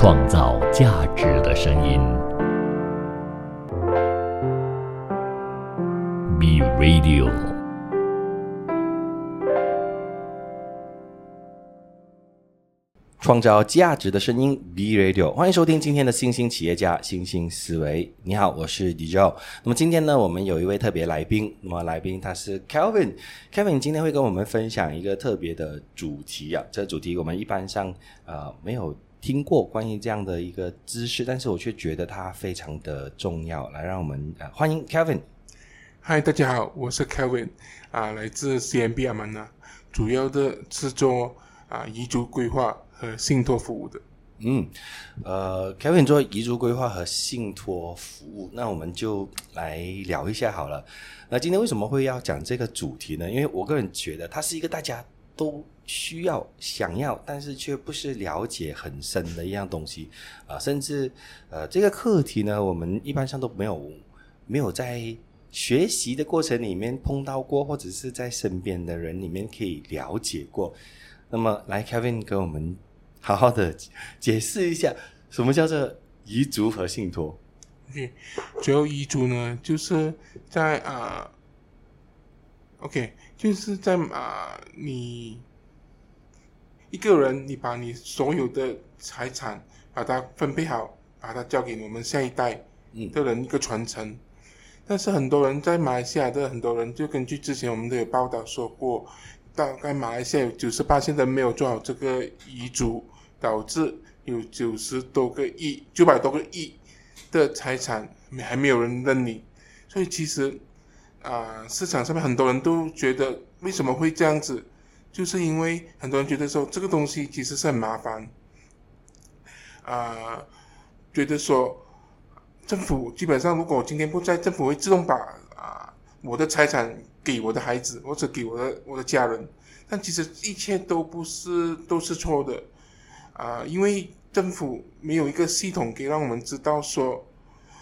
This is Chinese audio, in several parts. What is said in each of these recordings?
创造价值的声音。B Radio。创造价值的声音，B Radio，欢迎收听今天的新兴企业家新兴思维。你好，我是 d j o。那么今天呢，我们有一位特别来宾，那么来宾他是 Kevin，Kevin 今天会跟我们分享一个特别的主题啊，这个主题我们一般上呃没有听过关于这样的一个知识，但是我却觉得它非常的重要。来，让我们呃欢迎 Kelvin。嗨，大家好，我是 Kevin，啊，来自 CMB 阿曼纳，主要的是做啊遗嘱规划和信托服务的。嗯，呃，Kevin 做遗嘱规划和信托服务，那我们就来聊一下好了。那今天为什么会要讲这个主题呢？因为我个人觉得它是一个大家都需要、想要，但是却不是了解很深的一样东西啊、甚至呃，这个课题呢，我们一般上都没有没有在学习的过程里面碰到过，或者是在身边的人里面可以了解过。那么，来，Kevin 给我们好好的解释一下，什么叫做遗嘱和信托？OK，主要遗嘱呢，就是在啊，OK，就是在啊，你一个人，你把你所有的财产把它分配好，把它交给我们下一代嗯的人一个传承。但是很多人在马来西亚的很多人，就根据之前我们都有报道说过，大概马来西亚有九十八的没有做好这个遗嘱，导致有九十多个亿、九百多个亿的财产还没有人认领。所以其实啊、市场上面很多人都觉得为什么会这样子，就是因为很多人觉得说这个东西其实是很麻烦，啊、觉得说政府基本上如果今天不在，政府会自动把啊、我的财产给我的孩子或者给我的我的家人，但其实一切都不是都是错的。啊、因为政府没有一个系统可以让我们知道说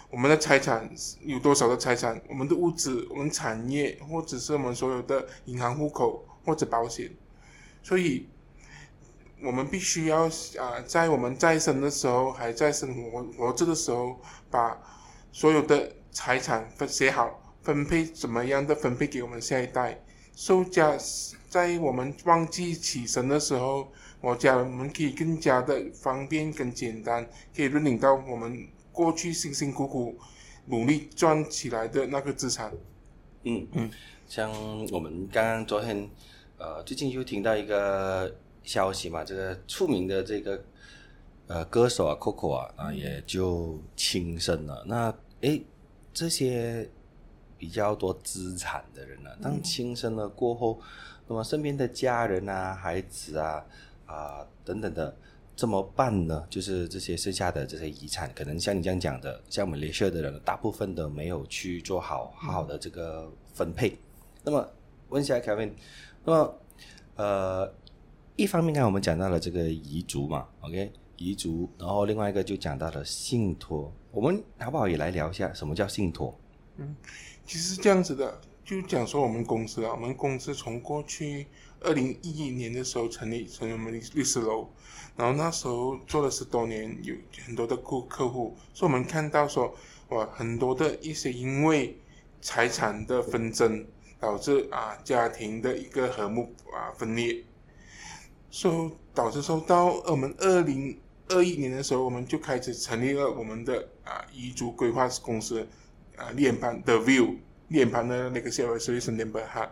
我们的财产有多少的财产，我们的物质、我们产业或者是我们所有的银行户口或者保险，所以。我们必须要啊、在我们在生的时候，还在生活活着的时候，把所有的财产分写好，分配怎么样的分配给我们下一代。受家在我们忘记起身的时候，我家人们可以更加的方便跟简单，可以认领到我们过去辛辛苦苦努力赚起来的那个资产。嗯嗯，像我们刚刚昨天呃，最近又听到一个消息嘛，这个出名的这个呃歌手啊，Coco 啊，啊也就轻生了。那诶，这些比较多资产的人呢、当轻生了过后，那么身边的家人啊、孩子啊啊、等等的。怎么办呢？就是这些剩下的这些遗产，可能像你这样讲的，像我们雷社的人，大部分都没有去做好好好的这个分配。那么问一下 Kevin，那么呃，一方面刚才我们讲到了这个遗嘱嘛，OK，遗嘱，然后另外一个就讲到了信托，我们好不好也来聊一下什么叫信托？嗯其实是这样子的，就讲说我们公司啊，我们公司从过去二零一一年的时候成立成为我们律师楼，然后那时候做了十多年，有很多的顾客户，所以我们看到说，哇，很多的一些因为财产的纷争导致啊家庭的一个和睦啊分裂，所以导致说到我们二零二一年的时候，我们就开始成立了我们的啊遗嘱规划公司。啊链盘的 view 链盘的那个 s e r v i c e number 哈，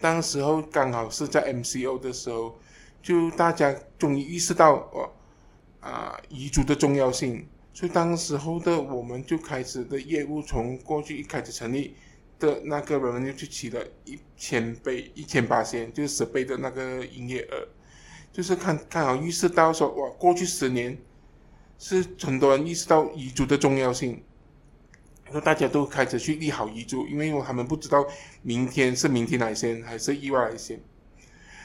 当时候刚好是在 MCO 的时候，就大家终于意识到哦啊遗嘱的重要性，所以当时候的我们就开始的业务从过去一开始成立的那个人就起了一千倍、一千八千，就是十倍的那个营业额，就是看刚好意识到说哇，过去十年是很多人意识到遗嘱的重要性。说大家都开始去立好遗嘱，因为他们不知道明天是明天来先还是意外来先。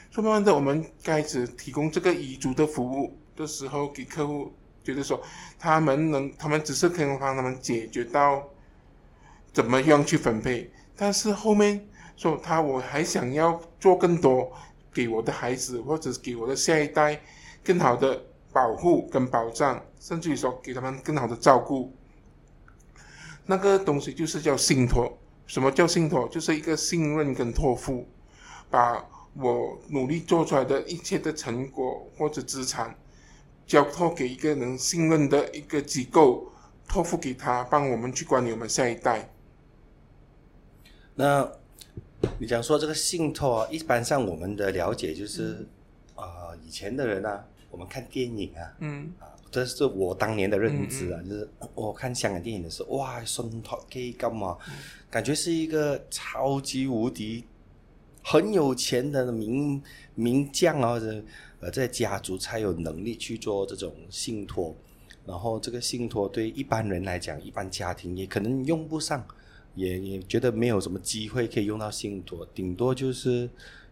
说慢慢的，我们开始提供这个遗嘱的服务的时候，给客户觉得说，他们能，他们只是可以帮他们解决到怎么样去分配，但是后面说他我还想要做更多，给我的孩子或者给我的下一代更好的保护跟保障，甚至于说给他们更好的照顾。那个东西就是叫信托。什么叫信托？就是一个信任跟托付，把我努力做出来的一切的成果或者资产，交托给一个能信任的一个机构，托付给他，帮我们去管理我们下一代。那你讲说这个信托，一般上我们的了解就是，啊、以前的人啊，我们看电影啊，嗯。啊，这是我当年的认知啊，就是我看香港电影的时候，哇，信托基金啊，感觉是一个超级无敌很有钱的名名将啊，或者呃，在家族才有能力去做这种信托。然后这个信托对一般人来讲，一般家庭也可能用不上，也也觉得没有什么机会可以用到信托，顶多就是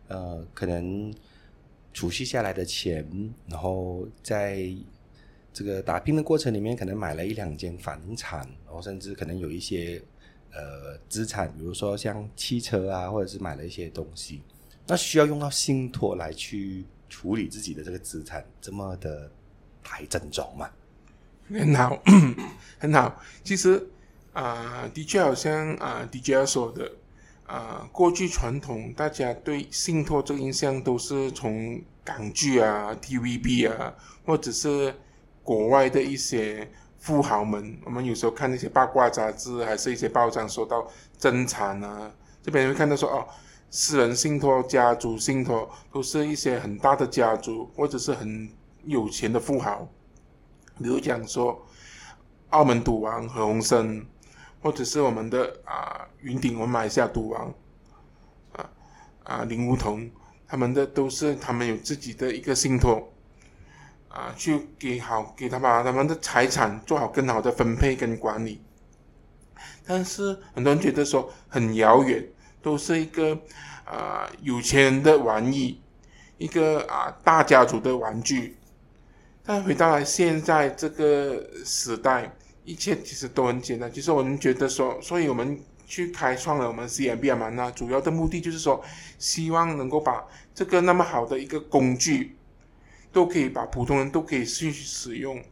呃，可能储蓄下来的钱，然后在这个打拼的过程里面，可能买了一两间房产，然后甚至可能有一些呃资产，比如说像汽车啊，或者是买了一些东西，那需要用到信托来去处理自己的这个资产，这么的太郑重嘛？很好，很好。其实啊、的确好像啊、d j 说的啊、过去传统大家对信托这个印象都是从港剧啊、TVB 啊，或者是国外的一些富豪们，我们有时候看那些八卦杂志，还是一些报章说到争产啊，这边会看到说哦。私人信托、家族信托都是一些很大的家族，或者是很有钱的富豪，比如讲说，澳门赌王何鸿燊，或者是我们的啊、云顶我们马来西亚赌王，啊啊林梧桐，他们的都是他们有自己的一个信托，啊，去给好给他把他们的财产做好更好的分配跟管理。但是很多人觉得说很遥远，都是一个啊、有钱人的玩意，一个啊大家族的玩具。但回到了现在这个时代，一切其实都很简单。其实我们觉得说，所以我们去开创了我们 CMB 嘛，那主要的目的就是说，希望能够把这个那么好的一个工具，都可以把普通人都可以去使用。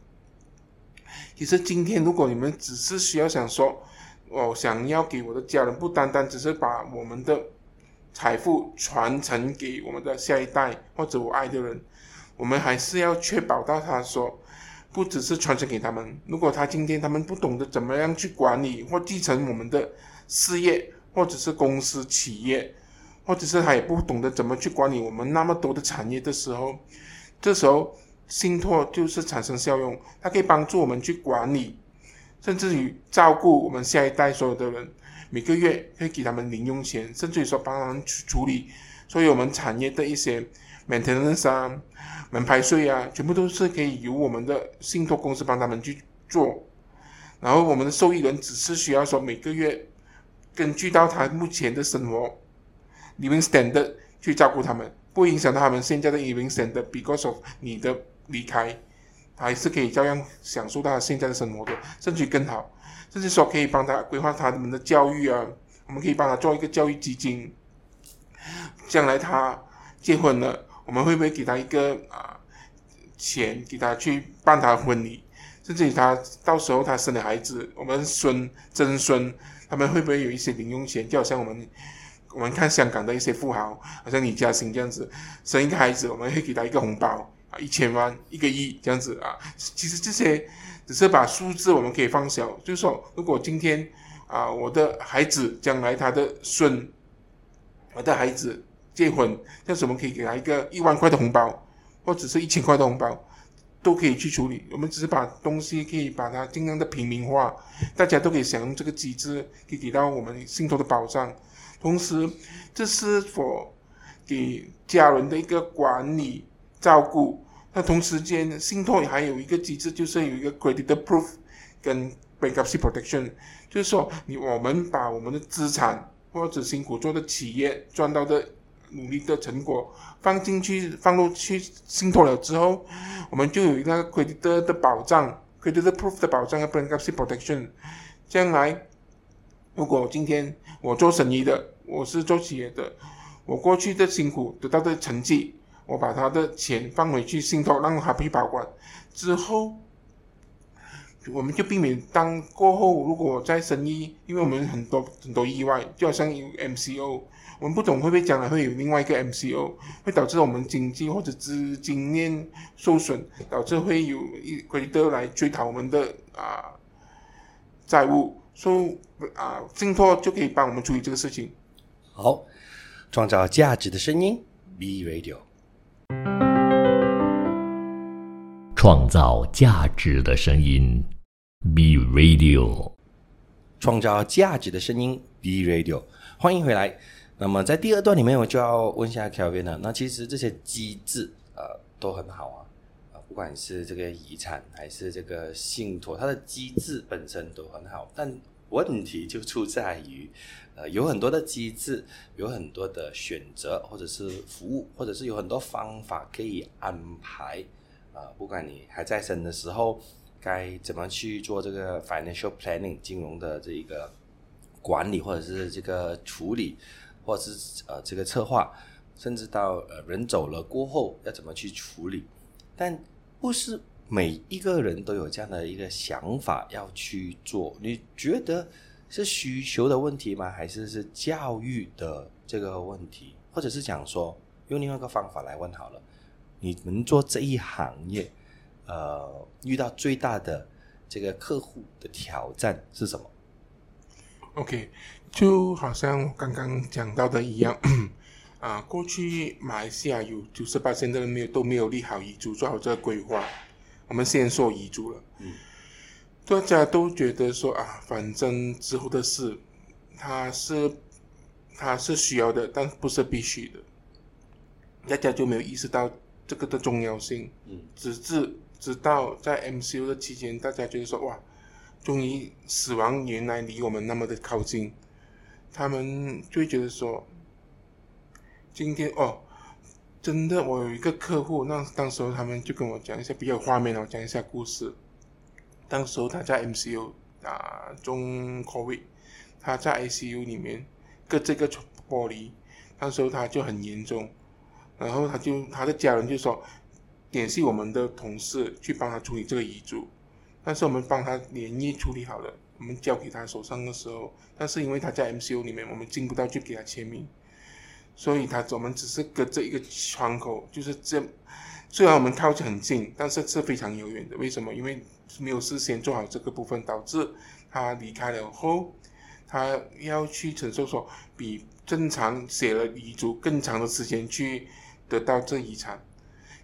其实今天如果你们只是需要想说，我想要给我的家人，不单单只是把我们的财富传承给我们的下一代或者我爱的人，我们还是要确保到他说，不只是传承给他们。如果他今天他们不懂得怎么样去管理或继承我们的事业，或者是公司企业，或者是他也不懂得怎么去管理我们那么多的产业的时候，这时候信托就是产生效用，它可以帮助我们去管理，甚至于照顾我们下一代所有的人。每个月会给他们零用钱，甚至于说帮他们去处理所有我们产业的一些 maintenance 啊、门牌税啊，全部都是可以由我们的信托公司帮他们去做。然后我们的受益人只是需要说每个月根据到他目前的生活 living standard 去照顾他们，不影响到他们现在的 living standard。Because of 你的离开，他还是可以照样享受到他现在的生活的，甚至更好。甚至说可以帮他规划他们的教育啊，我们可以帮他做一个教育基金。将来他结婚了，我们会不会给他一个啊、钱，给他去办他婚礼？甚至于他到时候他生了孩子，我们孙曾孙，他们会不会有一些零用钱？就好像我们我们看香港的一些富豪，好像李嘉欣这样子，生一个孩子，我们会给他一个红包啊，一千万、一个亿这样子啊。其实这些只是把数字我们可以放小，就是说，如果今天啊，我的孩子将来他的孙，我的孩子结婚，但是我们可以给他一个一万块的红包，或者是一千块的红包，都可以去处理。我们只是把东西可以把它尽量的平民化，大家都可以享用这个机制，可以给到我们信托的保障。同时，这是否给家人的一个管理照顾。那同时间，信托还有一个机制，就是有一个 credit proof 跟 bankruptcy protection，就是说你我们把我们的资产或者辛苦做的企业赚到的努力的成果放进去放入去信托了之后，我们就有一个 credit 的保障，credit proof 的保障和 bankruptcy protection。将来如果今天我做生意的，我是做企业的，我过去的辛苦得到的成绩，我把他的钱放回去信托，让他去保管。之后，我们就避免当过后如果在生意，因为我们很多很多意外，就好像有 MCO，我们不懂会不会将来会有另外一个 MCO，会导致我们经济或者资金链受损，导致会有一规德来追讨我们的啊债务，所以啊信托就可以帮我们处理这个事情。好，创造价值的声音，B Radio。创造价值的声音，B Radio。创造价值的声音，B Radio。欢迎回来。那么在第二段里面，我就要问一下 Kevin 了。那其实这些机制呃都很好啊，啊，不管是这个遗产还是这个信托，它的机制本身都很好。但问题就出在于，呃，有很多的机制，有很多的选择，或者是服务，或者是有很多方法可以安排。啊，不管你还在生的时候，该怎么去做这个 financial planning 金融的这一个管理，或者是这个处理，或者是呃这个策划，甚至到呃人走了过后要怎么去处理，但不是每一个人都有这样的一个想法要去做。你觉得是需求的问题吗？还是是教育的这个问题？或者是讲说用另外一个方法来问好了？你们做这一行业，呃，遇到最大的这个客户的挑战是什么？OK，就好像我刚刚讲到的一样，啊，过去马来西亚有九十八的人没有都没有立好遗嘱，做好这个规划，我们先说遗嘱了。嗯，大家都觉得说啊，反正之后的事，它是它是需要的，但不是必须的，大家就没有意识到。这个的重要性，嗯，直至直到在 MCU 的期间，大家觉得说哇，终于死亡原来离我们那么的靠近，他们就觉得说，今天哦，真的，我有一个客户，那当时候他们就跟我讲一下比较画面哦，讲一下故事。当时候他在 MCU 啊中 COVID，他在 ICU 里面割这个玻璃，那时候他就很严重。然后他就他的家人就说，联系我们的同事去帮他处理这个遗嘱，但是我们帮他连夜处理好了，我们交给他手上的时候，但是因为他在 MCU 里面，我们进不到去给他签名，所以他我们只是隔着一个窗口，就是这，虽然我们靠很近，但是是非常遥远的。为什么？因为没有事先做好这个部分，导致他离开了后，他要去承受说比正常写了遗嘱更长的时间去。得到这遗产，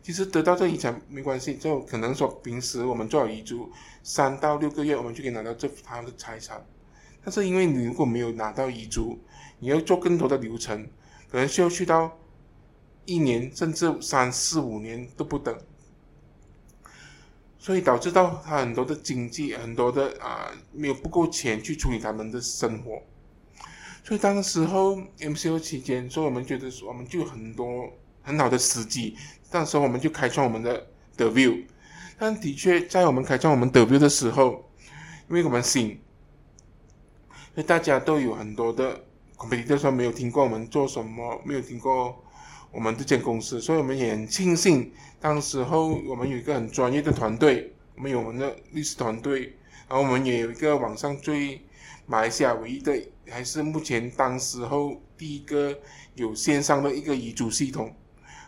其实得到这遗产没关系，就可能说平时我们做好遗嘱，三到六个月我们就可以拿到这他的财产。但是因为你如果没有拿到遗嘱，你要做更多的流程，可能需要去到一年甚至三四五年都不等，所以导致到他很多的经济很多的啊没有不够钱去处理他们的生活。所以当时候 MCO 期间，所以我们觉得我们就很多。很好的时机，那时候我们就开创我们的 The View。但的确，在我们开创我们 The View 的时候，因为我们新，所以大家都有很多的可以说没有听过我们做什么，没有听过我们这间公司，所以我们也很庆幸，当时候我们有一个很专业的团队，我们有我们的律师团队，然后我们也有一个网上最马来西亚唯一的，还是目前当时候第一个有线上的一个遗嘱系统。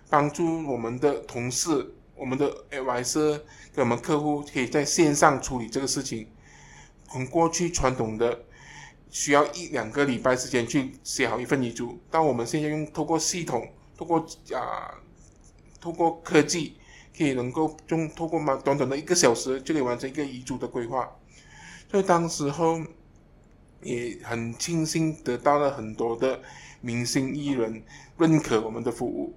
帮助我们的同事、我们的 AIS 跟我们客户可以在线上处理这个事情。从过去传统的需要一两个礼拜时间去写好一份遗嘱，到我们现在用透过系统、透过啊、透过科技，可以能够用透过短短的一个小时就可以完成一个遗嘱的规划。所以当时候也很庆幸得到了很多的明星艺人认可我们的服务。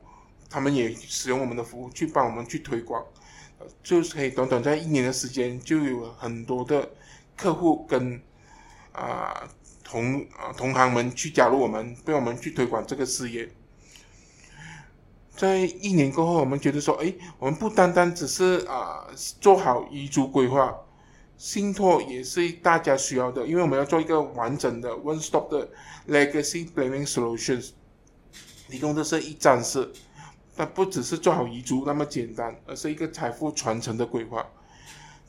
他们也使用我们的服务去帮我们去推广，呃，就是可以短短在一年的时间，就有很多的客户跟啊同啊同行们去加入我们，被我们去推广这个事业。在一年过后，我们觉得说，哎，我们不单单只是啊做好遗嘱规划，信托也是大家需要的，因为我们要做一个完整的 one stop 的 legacy planning solutions，提供的是一站式。但不只是做好遗嘱那么简单，而是一个财富传承的规划。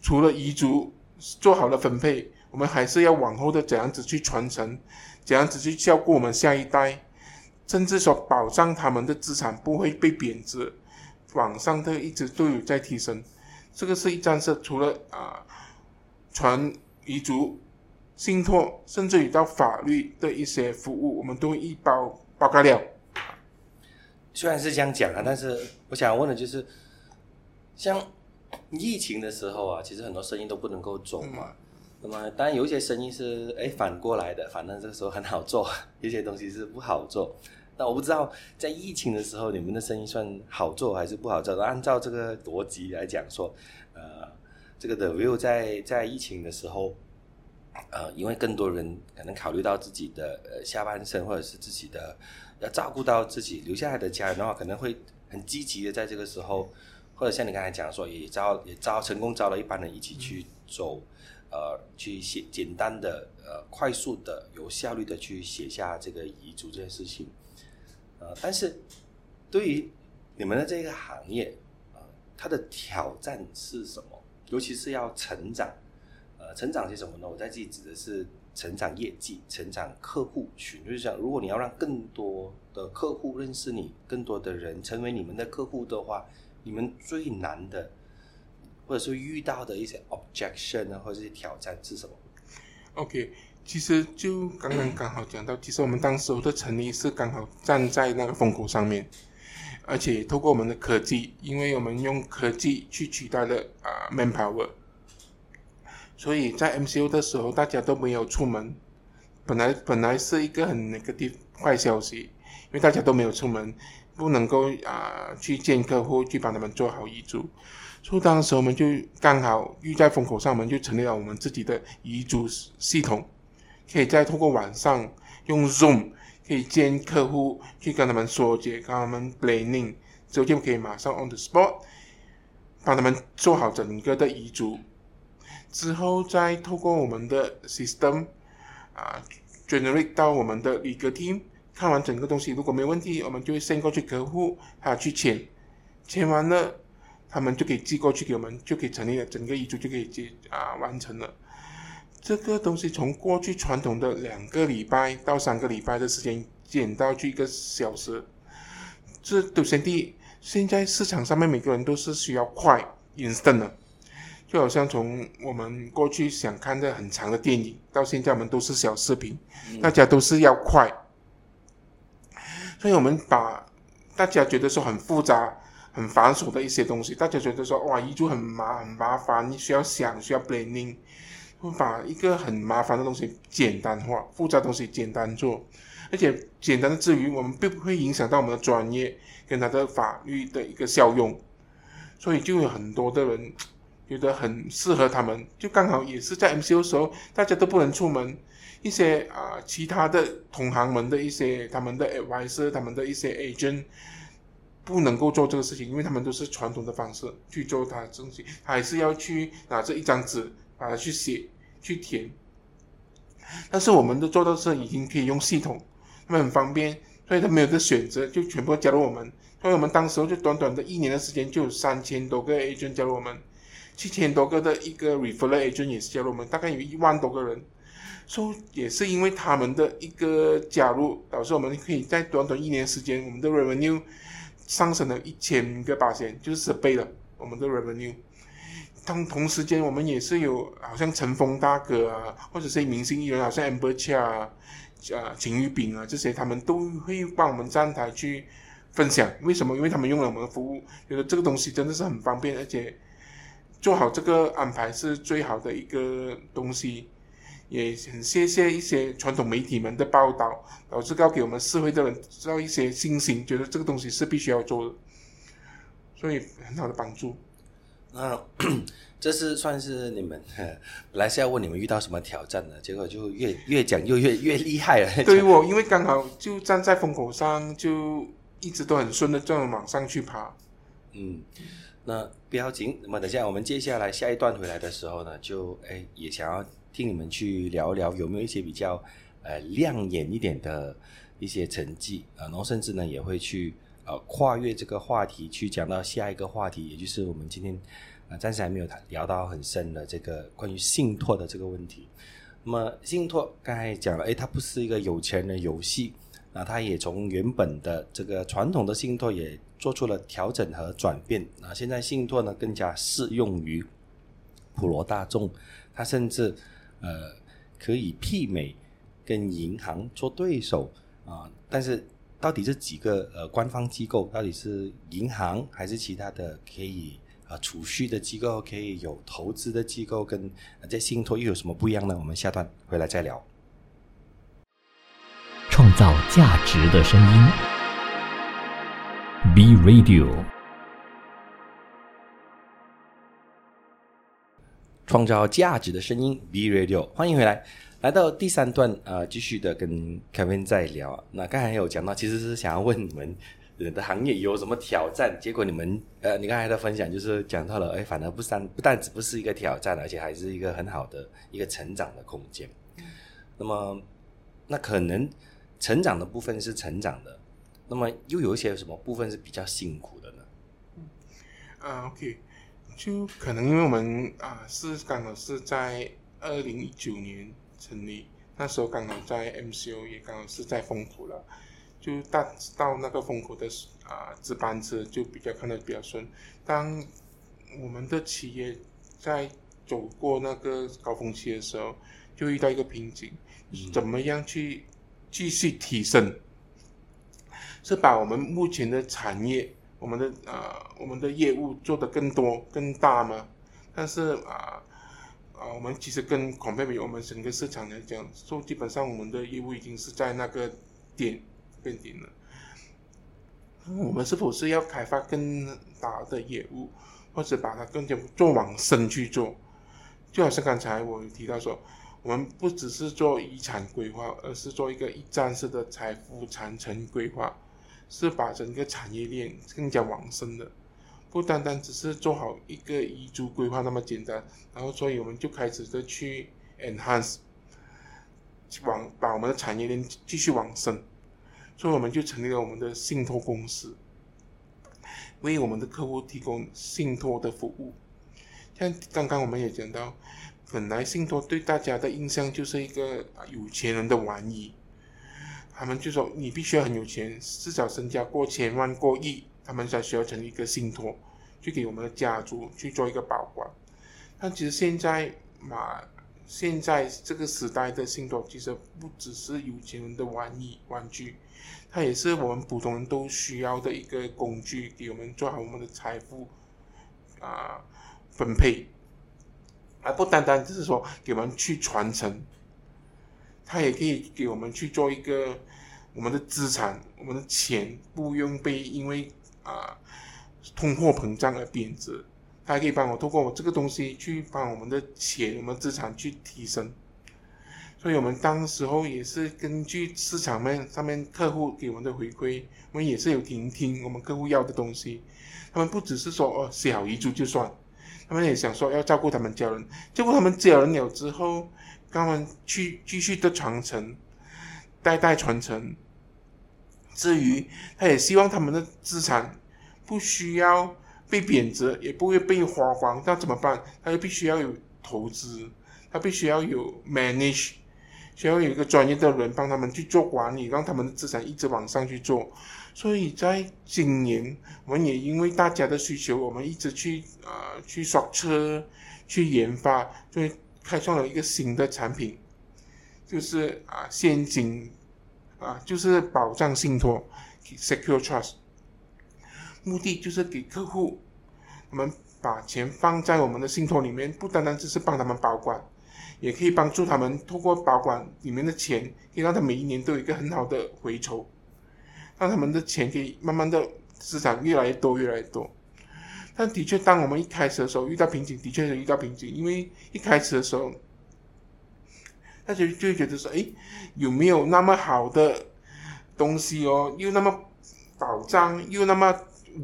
除了遗嘱做好了分配，我们还是要往后的怎样子去传承，怎样子去照顾我们下一代，甚至说保障他们的资产不会被贬值。网上的一直都有在提升，这个是一站式，除了啊传遗嘱、信托，甚至于到法律的一些服务，我们都一包包干了。虽然是这样讲啊，但是我想问的就是，像疫情的时候啊，其实很多生意都不能够走嘛。那么当然有一些生意是哎反过来的，反正这个时候很好做，有些东西是不好做。那我不知道在疫情的时候，你们的生意算好做还是不好做？按照这个逻辑来讲说，呃，这个 The View 在在疫情的时候，呃，因为更多人可能考虑到自己的呃下半身或者是自己的。要照顾到自己留下来的家人的话，可能会很积极的在这个时候，或者像你刚才讲说，也招也招成功招了一帮人一起去走，呃，去写简单的、呃，快速的、有效率的去写下这个遗嘱这件事情，呃，但是对于你们的这个行业，呃，它的挑战是什么？尤其是要成长，呃，成长些什么呢？我在这里指的是。成长业绩、成长客户群，就是讲，如果你要让更多的客户认识你，更多的人成为你们的客户的话，你们最难的，或者说遇到的一些 objection 啊，或者是挑战是什么？OK，其实就刚刚刚好讲到，其实我们当时的成立是刚好站在那个风口上面，而且透过我们的科技，因为我们用科技去取代了啊 manpower。所以在 MCO 的时候，大家都没有出门。本来本来是一个很那个的坏消息，因为大家都没有出门，不能够啊去见客户，去帮他们做好遗嘱。所以当时我们就刚好遇在风口上，我们就成立了我们自己的遗嘱系统，可以再通过网上用 Zoom 可以见客户，去跟他们说解，跟他们 planning，之后就可以马上 on the spot 帮他们做好整个的遗嘱。之后再透过我们的 system 啊 generate 到我们的 legal team，看完整个东西如果没问题，我们就会 send 过去客户，他去签，签完了，他们就可以寄过去给我们，就可以成立了，整个遗嘱就可以接啊完成了。这个东西从过去传统的两个礼拜到三个礼拜的时间减到去一个小时，这都先第一现在市场上面每个人都是需要快 instant 的。就好像从我们过去想看的很长的电影，到现在我们都是小视频，大家都是要快，所以我们把大家觉得说很复杂、很繁琐的一些东西，大家觉得说哇遗嘱很麻很麻烦，你需要想需要 planning，会把一个很麻烦的东西简单化，复杂东西简单做，而且简单的之余，我们并不会影响到我们的专业跟他的法律的一个效用，所以就有很多的人。觉得很适合他们，就刚好也是在 MCO 时候，大家都不能出门，一些啊其他的同行们的一些他们的 advisor，他们的一些 agent 不能够做这个事情，因为他们都是传统的方式去做他东西，还是要去拿着一张纸把它去写去填。但是我们的做到是已经可以用系统，他们很方便，所以他没有的选择，就全部加入我们。所以我们当时候就短短的一年的时间，就有三千多个 agent 加入我们。七千多个的一个 referral agent 也是加入我们，大概有一万多个人，说也是因为他们的一个加入，导致我们可以在短短一年时间，我们的 revenue 上升了一千个八千，就是十倍了。我们的 revenue，同同时间我们也是有，好像陈峰大哥啊，或者是明星艺人，好像 Amber Chia 啊，啊秦玉炳啊这些，他们都会帮我们站台去分享。为什么？因为他们用了我们的服务，觉得这个东西真的是很方便，而且。做好这个安排是最好的一个东西，也很谢谢一些传统媒体们的报道，导致告给我们社会的人知道一些信心，觉得这个东西是必须要做的，所以很好的帮助。那这是算是你们本来是要问你们遇到什么挑战的，结果就越越讲又越越厉害了。对于我，因为刚好就站在风口上，就一直都很顺的这样往上去爬。嗯。那不要紧，那么等下我们接下来下一段回来的时候呢，就哎也想要听你们去聊聊有没有一些比较呃亮眼一点的一些成绩啊，然后甚至呢也会去呃跨越这个话题去讲到下一个话题，也就是我们今天啊暂时还没有谈聊到很深的这个关于信托的这个问题。那么信托刚才讲了，诶，它不是一个有钱人的游戏，那它也从原本的这个传统的信托也做出了调整和转变。那现在信托呢更加适用于普罗大众，它甚至呃可以媲美跟银行做对手啊。但是到底这几个呃官方机构到底是银行还是其他的可以？啊，储蓄的机构可以有投资的机构，跟在信托又有什么不一样呢？我们下段回来再聊。创造价值的声音，B Radio。创造价值的声音，B Radio，欢迎回来，来到第三段啊，继续的跟 Kevin 在聊。那刚才有讲到，其实是想要问你们。你的行业有什么挑战？结果你们呃，你刚才的分享就是讲到了，哎，反而不三不但只不是一个挑战，而且还是一个很好的一个成长的空间。那么，那可能成长的部分是成长的，那么又有一些什么部分是比较辛苦的呢？嗯，啊，OK，就可能因为我们啊是刚好是在二零一九年成立，那时候刚好在 MCO 也刚好是在风口了。就到到那个风口的啊值班车就比较看得比较顺。当我们的企业在走过那个高峰期的时候，就遇到一个瓶颈，怎么样去继续提升？是把我们目前的产业、我们的啊我们的业务做得更多更大吗？但是啊啊，我们其实跟广贝比我们整个市场来讲，说基本上我们的业务已经是在那个点。变顶了，我们是否是要开发更大的业务，或者把它更加做往深去做？就好像刚才我提到说，我们不只是做遗产规划，而是做一个一站式的财富传承规划，是把整个产业链更加往深的，不单单只是做好一个遗嘱规划那么简单。然后，所以我们就开始的去 enhance，往把我们的产业链继续往深。所以我们就成立了我们的信托公司，为我们的客户提供信托的服务。像刚刚我们也讲到，本来信托对大家的印象就是一个有钱人的玩意，他们就说你必须要很有钱，至少身家过千万、过亿，他们才需要成立一个信托，去给我们的家族去做一个保管。但其实现在嘛，现在这个时代的信托其实不只是有钱人的玩意、玩具。它也是我们普通人都需要的一个工具，给我们做好我们的财富啊分配，而不单单只是说给我们去传承，它也可以给我们去做一个我们的资产，我们的钱不用被因为啊通货膨胀而贬值，它还可以帮我通过我这个东西去帮我们的钱、我们资产去提升。所以我们当时候也是根据市场面上面客户给我们的回馈，我们也是有听听我们客户要的东西。他们不只是说哦小遗嘱就算，他们也想说要照顾他们家人，照顾他们家人了之后，他们去继续的传承，代代传承。至于他也希望他们的资产不需要被贬值，也不会被花光，那怎么办？他就必须要有投资，他必须要有 manage。需要有一个专业的人帮他们去做管理，让他们的资产一直往上去做。所以在今年，我们也因为大家的需求，我们一直去啊去刷车，去研发，所以开创了一个新的产品，就是啊现金啊就是保障信托 （secure trust），目的就是给客户，我们把钱放在我们的信托里面，不单单只是帮他们保管。也可以帮助他们通过保管里面的钱，可以让他每一年都有一个很好的回酬，让他们的钱可以慢慢的资产越来越多，越来越多。但的确，当我们一开始的时候遇到瓶颈，的确是遇到瓶颈，因为一开始的时候，大家就会觉得说，哎，有没有那么好的东西哦？又那么保障，又那么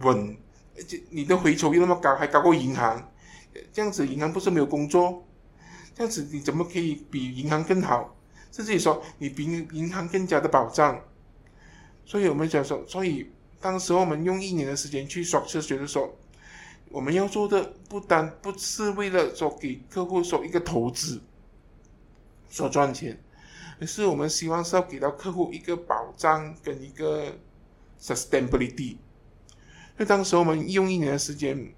稳，而且你的回酬又那么高，还高过银行，这样子银行不是没有工作？这样子你怎么可以比银行更好？甚至于说你比银行更加的保障。所以我们讲说，所以当时我们用一年的时间去刷车觉得说，我们要做的不单不是为了说给客户说一个投资，说赚钱，而是我们希望是要给到客户一个保障跟一个 sustainability。所以当时我们用一年的时间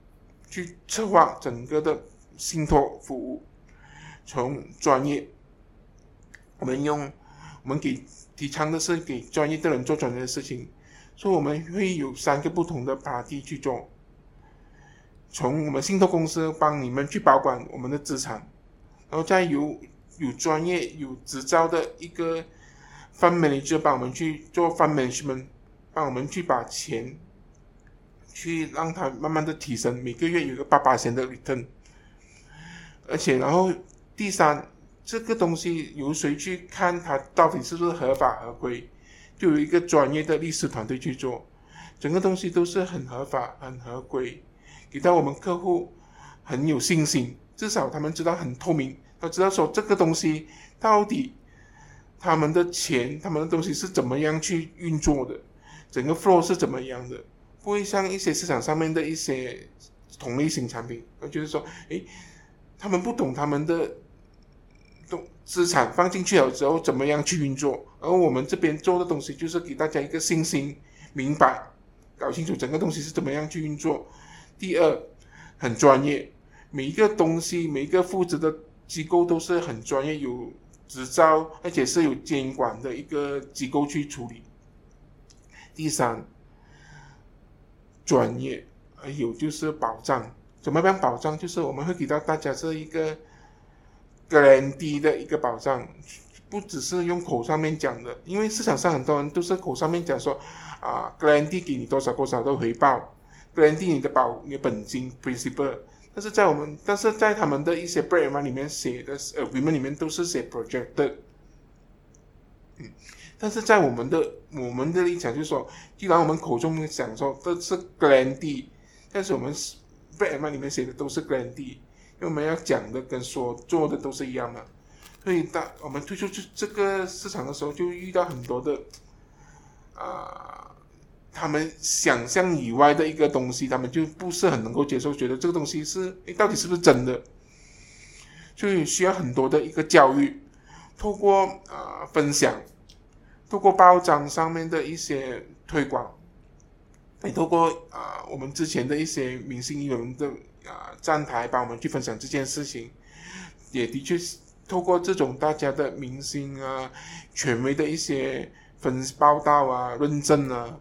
去策划整个的信托服务，从专业，我们用我们给提倡的是给专业的人做专业的事情。所以我们会有三个不同的 party 去做，从我们信托公司帮你们去保管我们的资产，然后再由有专业有执照的一个 fund manager 帮我们去做 fund management，帮我们去把钱去让它慢慢的提升，每个月有个八八千的 return，而且然后第三这个东西由谁去看它到底是不是合法合规？就有一个专业的律师团队去做，整个东西都是很合法、很合规，给到我们客户很有信心。至少他们知道很透明，他知道说这个东西到底他们的钱、他们的东西是怎么样去运作的，整个 flow 是怎么样的，不会像一些市场上面的一些同类型产品，就是说，诶，他们不懂他们的。资产放进去了之后，怎么样去运作？而我们这边做的东西，就是给大家一个信心，明白，搞清楚整个东西是怎么样去运作。第二，很专业，每一个东西，每一个负责的机构都是很专业，有执照，而且是有监管的一个机构去处理。第三，专业，还有就是保障，怎么样保障？就是我们会给到大家这一个。guarantee 的一个保障，不只是用口上面讲的，因为市场上很多人都是口上面讲说，啊，guarantee 给你多少多少的回报，guarantee 你的保你的本金 principal，但是在我们，但是在他们的一些 brand 里面写的呃，paper 里面都是写 projected，嗯，但是在我们的我们的立场就是说，既然我们口中讲说这是 guarantee，但是我们 brand 里面写的都是 guarantee。因为我们要讲的跟说做的都是一样的，所以当我们推出这这个市场的时候，就遇到很多的啊，他们想象以外的一个东西，他们就不是很能够接受，觉得这个东西是诶，到底是不是真的？所以需要很多的一个教育，透过啊分享，透过包装上面的一些推广，也透过啊我们之前的一些明星艺人的。啊，站台帮我们去分享这件事情，也的确是透过这种大家的明星啊、权威的一些分报道啊、认证啊，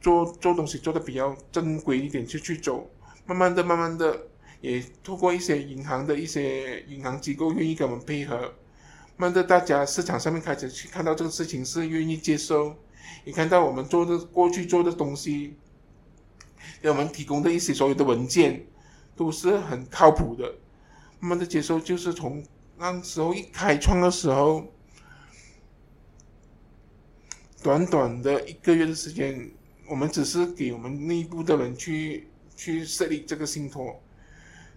做做东西做的比较正规一点就去走，慢慢的、慢慢的，也透过一些银行的一些银行机构愿意跟我们配合，慢慢的大家市场上面开始去看到这个事情是愿意接受，也看到我们做的过去做的东西。给我们提供的一些所有的文件都是很靠谱的，慢慢的接受，就是从那时候一开创的时候，短短的一个月的时间，我们只是给我们内部的人去去设立这个信托，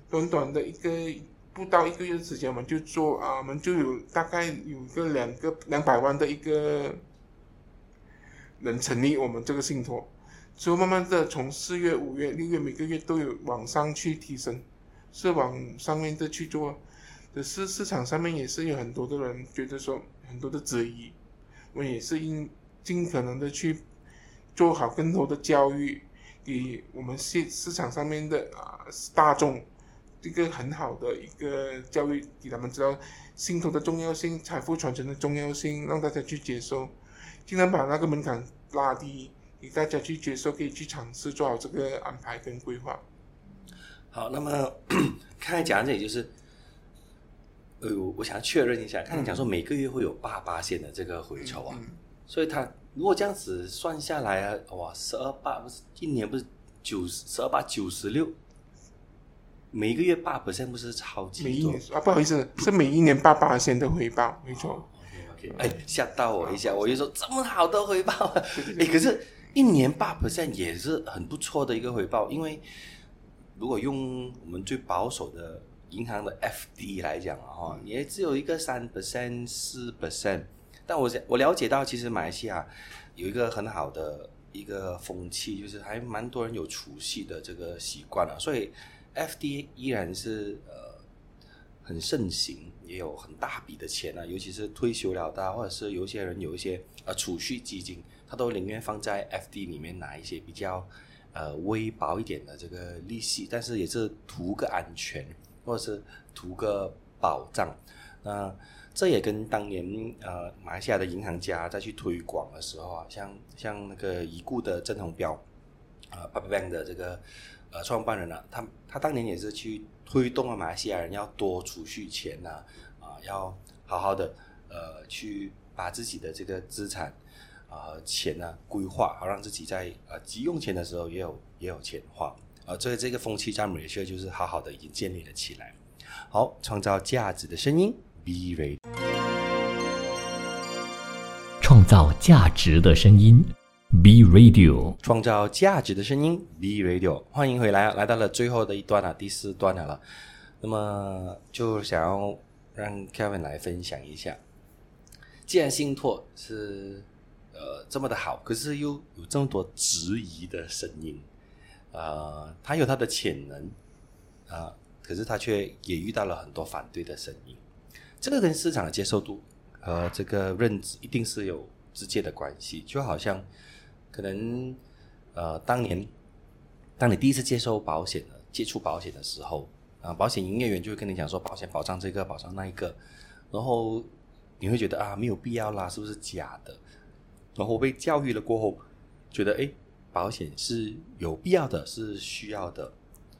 短短的一个不到一个月的时间，我们就做啊，我们就有大概有个两个两百万的一个人成立我们这个信托。之后慢慢的从四月、五月、六月每个月都有往上去提升，是往上面的去做，可是市场上面也是有很多的人觉得说很多的质疑，我们也是应尽可能的去做好更多的教育，给我们市市场上面的啊大众一个很好的一个教育，给他们知道信托的重要性、财富传承的重要性，让大家去接受，尽量把那个门槛拉低。给大家去接受，可以去尝试做好这个安排跟规划。好，那么 刚才讲这里就是，呃，我想确认一下，刚才讲说每个月会有八八线的这个回酬啊，所以他如果这样子算下来啊，哇，十二八不是一年不是九十二八九十六，每一个月八 percent 不是超级多啊？不好意思，是每一年八八线的回报，没错。哎，吓到我一下，我就说这么好的回报，哎，可是。一年八 percent 也是很不错的一个回报，因为如果用我们最保守的银行的 FD 来讲哈，也只有一个三 percent 四 percent。但我我了解到，其实马来西亚有一个很好的一个风气，就是还蛮多人有储蓄的这个习惯了，所以 F D 依然是呃很盛行，也有很大笔的钱啊，尤其是退休了的，或者是有些人有一些呃储蓄基金，他都宁愿放在 F D 里面拿一些比较呃微薄一点的这个利息，但是也是图个安全，或者是图个保障。那这也跟当年呃马来西亚的银行家在去推广的时候啊，像像那个已故的郑鸿标，呃 p a p Bank 的这个呃创办人啊，他他当年也是去推动了马来西亚人要多储蓄钱呐，啊，要好好的呃去把自己的这个资产啊钱呢规划好，让自己在呃急用钱的时候也有也有钱花啊，所以这个风气在马来西亚就是好好的已经建立了起来。好，创造价值的声音。B Radio，创造价值的声音。B Radio，创造价值的声音。B Radio，欢迎回来啊！来到了最后的一段了，第四段了。那么就想要让 Kevin 来分享一下，既然信托是呃这么的好，可是又有这么多质疑的声音，呃，它有它的潜能啊，可是它却也遇到了很多反对的声音。这个跟市场的接受度和这个认知一定是有直接的关系，就好像可能呃，当年当你第一次接受保险的接触保险的时候啊，保险营业员就会跟你讲说保险保障这个保障那一个，然后你会觉得啊没有必要啦，是不是假的？然后被教育了过后，觉得哎，保险是有必要的，是需要的。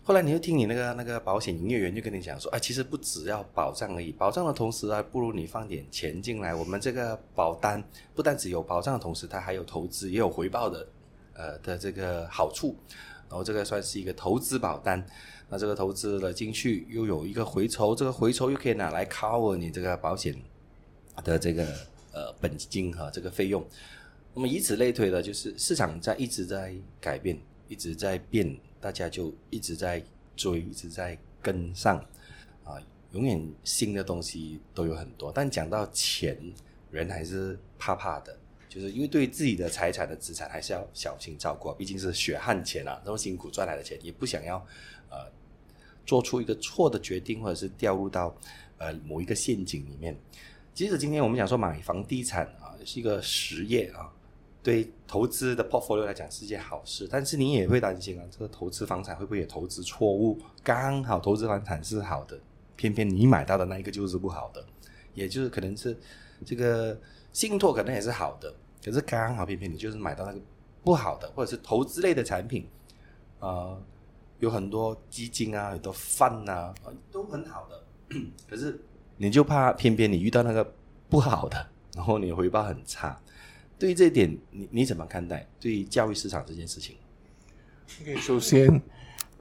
后来你又听你那个那个保险营业员就跟你讲说，哎，其实不只要保障而已，保障的同时还不如你放点钱进来。我们这个保单不但只有保障的同时，它还有投资也有回报的，呃的这个好处。然后这个算是一个投资保单，那这个投资了进去又有一个回酬，这个回酬又可以拿来 cover 你这个保险的这个呃本金和这个费用。那么以此类推的，就是市场在一直在改变，一直在变。大家就一直在追，一直在跟上，啊，永远新的东西都有很多。但讲到钱，人还是怕怕的，就是因为对自己的财产的资产还是要小心照顾，毕竟是血汗钱啊，这么辛苦赚来的钱，也不想要呃做出一个错的决定，或者是掉入到呃某一个陷阱里面。即使今天我们讲说买房地产啊，是一个实业啊。对投资的 portfolio 来讲是件好事，但是你也会担心啊，这个投资房产会不会也投资错误？刚好投资房产是好的，偏偏你买到的那一个就是不好的，也就是可能是这个信托可能也是好的，可是刚好偏偏你就是买到那个不好的，或者是投资类的产品，啊，有很多基金啊，很多饭啊，都很好的，可是你就怕偏偏你遇到那个不好的，然后你回报很差。对于这一点，你你怎么看待？对于教育市场这件事情？OK，首先，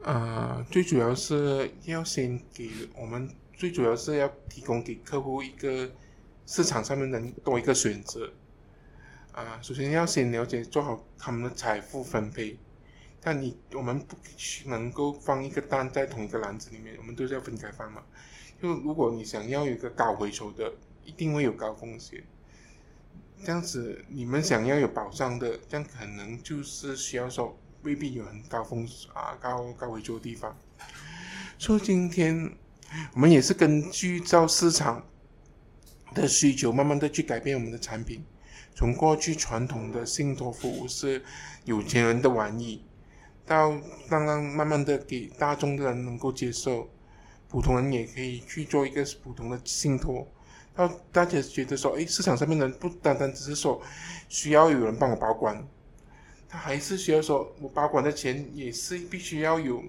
啊，最主要是要先给我们，最主要是要提供给客户一个市场上面能多一个选择。啊，首先要先了解做好他们的财富分配。但你我们不能够放一个蛋在同一个篮子里面，我们都是要分开放嘛。就如果你想要有一个高回收的，一定会有高风险。这样子，你们想要有保障的，这样可能就是需要说未必有很高风啊高高维修的地方。所以今天我们也是根据照市场的需求，慢慢的去改变我们的产品。从过去传统的信托服务是有钱人的玩意，到刚刚慢慢的给大众的人能够接受，普通人也可以去做一个普通的信托。然后大家觉得说，哎，市场上面的不单单只是说需要有人帮我保管，他还是需要说我保管的钱也是必须要有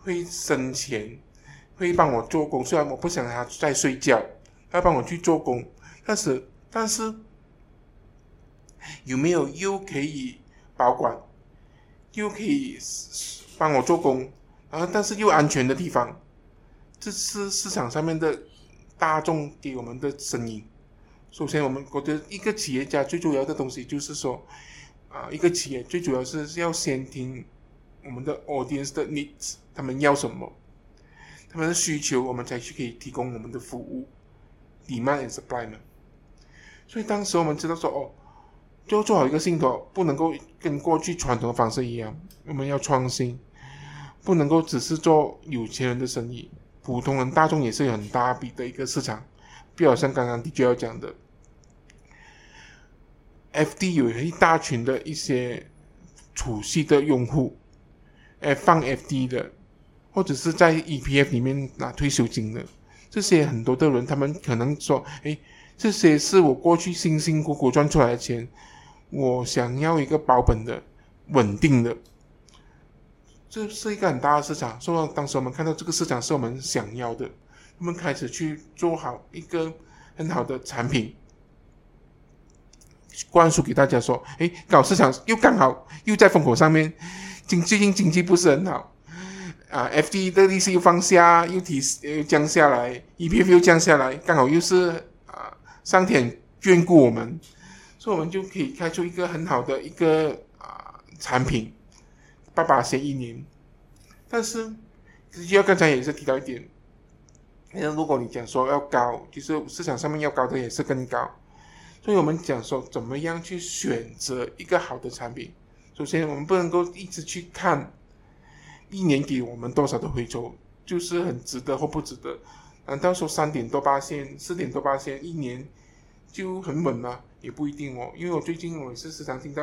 会生钱，会帮我做工。虽然我不想他在睡觉，他帮我去做工，但是但是有没有又可以保管，又可以帮我做工，然后但是又安全的地方，这是市场上面的。大众给我们的声音，首先，我们我觉得一个企业家最主要的东西就是说，啊，一个企业最主要是要先听我们的 audience 的 needs，他们要什么，他们的需求，我们才去可以提供我们的服务，demand and supply 嘛。所以当时我们知道说，哦，就做好一个信托，不能够跟过去传统的方式一样，我们要创新，不能够只是做有钱人的生意，普通人大众也是有很大笔的一个市场，比好像刚刚 DJ 要讲的，FD 有一大群的一些储蓄的用户，哎，放 FD 的，或者是在 EPF 里面拿退休金的，这些很多的人，他们可能说，哎，这些是我过去辛辛苦苦赚出来的钱。我想要一个保本的、稳定的，这是一个很大的市场。所以当时我们看到这个市场是我们想要的，我们开始去做好一个很好的产品，灌输给大家说：“哎，搞市场又刚好又在风口上面，经最近经济不是很好啊，F D 的利息又放下，又提又降下来，E P F 又降下来，刚好又是啊，上天眷顾我们。”所以我们就可以开出一个很好的一个啊产品，八八险一年。但是，实际上刚才也是提到一点，那如果你讲说要高，其实市场上面要高的也是更高。所以我们讲说怎么样去选择一个好的产品。首先，我们不能够一直去看一年给我们多少的回抽，就是很值得或不值得。难道说三点多八线、四点多八线一年就很稳吗？也不一定哦，因为我最近我也是时常听到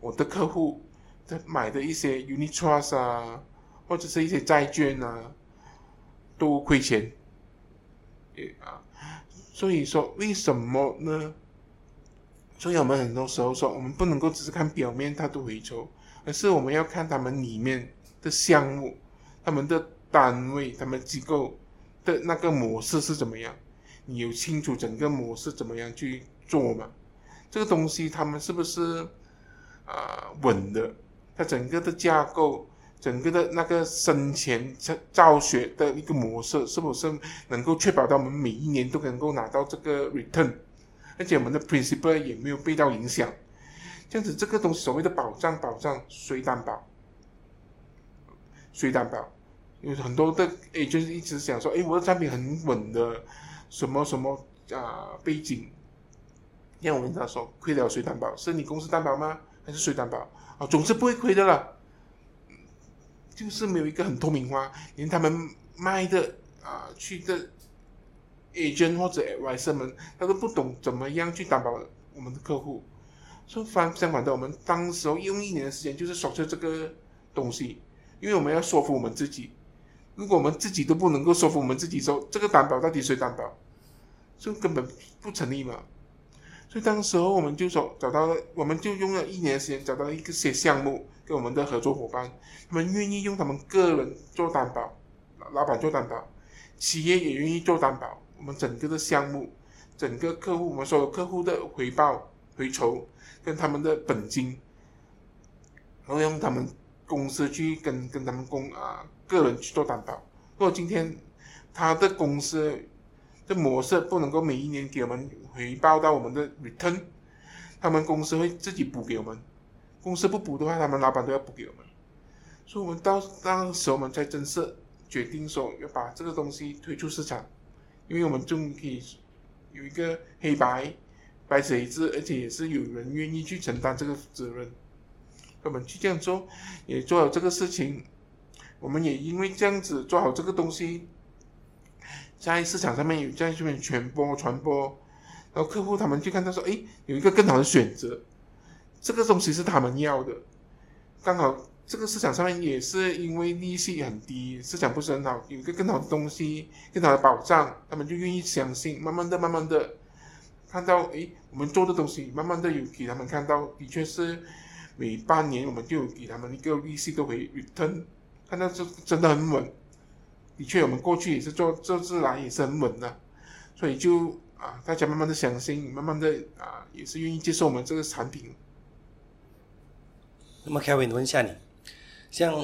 我的客户在买的一些 unit trust 啊，或者是一些债券啊，都亏钱，也啊，所以说为什么呢？所以我们很多时候说，我们不能够只是看表面它的回抽，而是我们要看他们里面的项目、他们的单位、他们机构的那个模式是怎么样，你有清楚整个模式怎么样去。做嘛，这个东西他们是不是啊稳的？它整个的架构，整个的那个生前造造血的一个模式，是不是能够确保到我们每一年都能够拿到这个 return？而且我们的 principal 也没有被到影响。这样子，这个东西所谓的保障，保障谁担保？谁担保？有很多的诶，就是一直想说，诶，我的产品很稳的，什么什么啊背景。像我跟他说，亏了谁担保？是你公司担保吗？还是谁担保？啊，总是不会亏的了。就是没有一个很透明化，连他们卖的啊去的 agent 或者 advisor 们，他都不懂怎么样去担保我们的客户。所以反相反的，我们当时候用一年的时间就是守着这个东西，因为我们要说服我们自己。如果我们自己都不能够说服我们自己，说这个担保到底谁担保，就根本不成立嘛。所以当时候我们就说找到了，我们就用了一年时间找到了一些项目，跟我们的合作伙伴，他们愿意用他们个人做担保，老板做担保，企业也愿意做担保。我们整个的项目，整个客户，我们所有客户的回报、回酬跟他们的本金，然后用他们公司去跟跟他们公啊个人去做担保。如果今天他的公司，这模式不能够每一年给我们回报到我们的 return，他们公司会自己补给我们，公司不补的话，他们老板都要补给我们，所以我们到当时我们才正式决定说要把这个东西推出市场，因为我们终于可以有一个黑白白纸黑字，而且也是有人愿意去承担这个责任，我们去这样做，也做了这个事情，我们也因为这样子做好这个东西。在市场上面有在这边传播传播，然后客户他们就看到说，哎，有一个更好的选择，这个东西是他们要的，刚好这个市场上面也是因为利息很低，市场不是很好，有一个更好的东西，更好的保障，他们就愿意相信，慢慢的、慢慢的看到，哎，我们做的东西，慢慢的有给他们看到，的确是每半年我们就给他们一个利息都会 return，看到这真的很稳。的确，我们过去也是做做自然也是很稳的，所以就啊，大家慢慢的相信，慢慢的啊，也是愿意接受我们这个产品。那么，Kevin 问一下你，像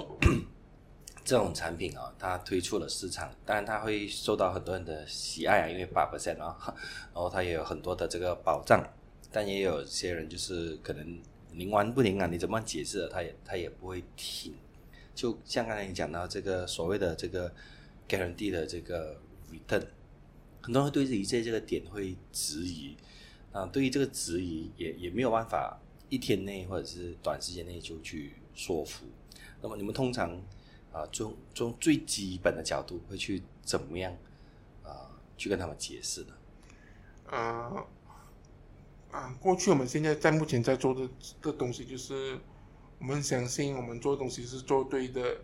这种产品啊，它推出了市场，当然它会受到很多人的喜爱啊，因为八 percent 啊，然后它也有很多的这个保障，但也有些人就是可能灵玩不灵啊，你怎么解释，他也他也不会听。就像刚才你讲到这个所谓的这个。Guarantee 的这个 return，很多人会对于这这个点会质疑，啊，对于这个质疑也也没有办法一天内或者是短时间内就去说服。那么你们通常啊，从从最基本的角度会去怎么样啊去跟他们解释呢？啊啊，过去我们现在在目前在做的的东西就是，我们相信我们做的东西是做对的，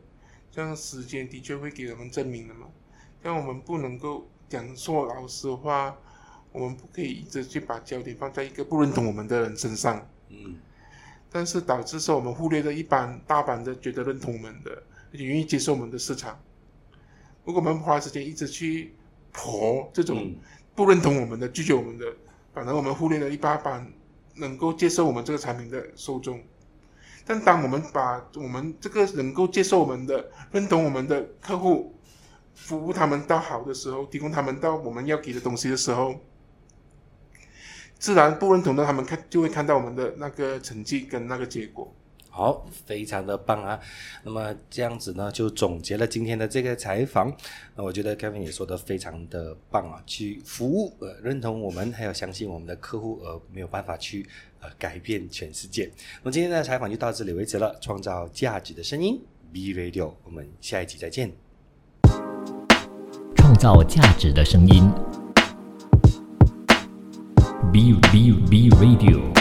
这样时间的确会给我们证明的嘛。但我们不能够讲说老实话，我们不可以一直去把焦点放在一个不认同我们的人身上，嗯但是导致是我们忽略了一般大班的觉得认同我们的，而且愿意接受我们的市场。如果我们花时间一直去婆这种嗯不认同我们的、拒绝我们的，反而我们忽略了一大班能够接受我们这个产品的受众。但当我们把我们这个能够接受我们的、认同我们的客户，服务他们到好的时候，提供他们到我们要给的东西的时候，自然不认同的他们看就会看到我们的那个成绩跟那个结果。好，非常的棒啊！那么这样子呢，就总结了今天的这个采访。那我觉得 Kevin 也说的非常的棒啊，去服务呃认同我们，还有相信我们的客户，而没有办法去改变全世界。那么今天的采访就到这里为止了，创造价值的声音 B Radio，我们下一集再见。创造价值的声音。B B B Radio。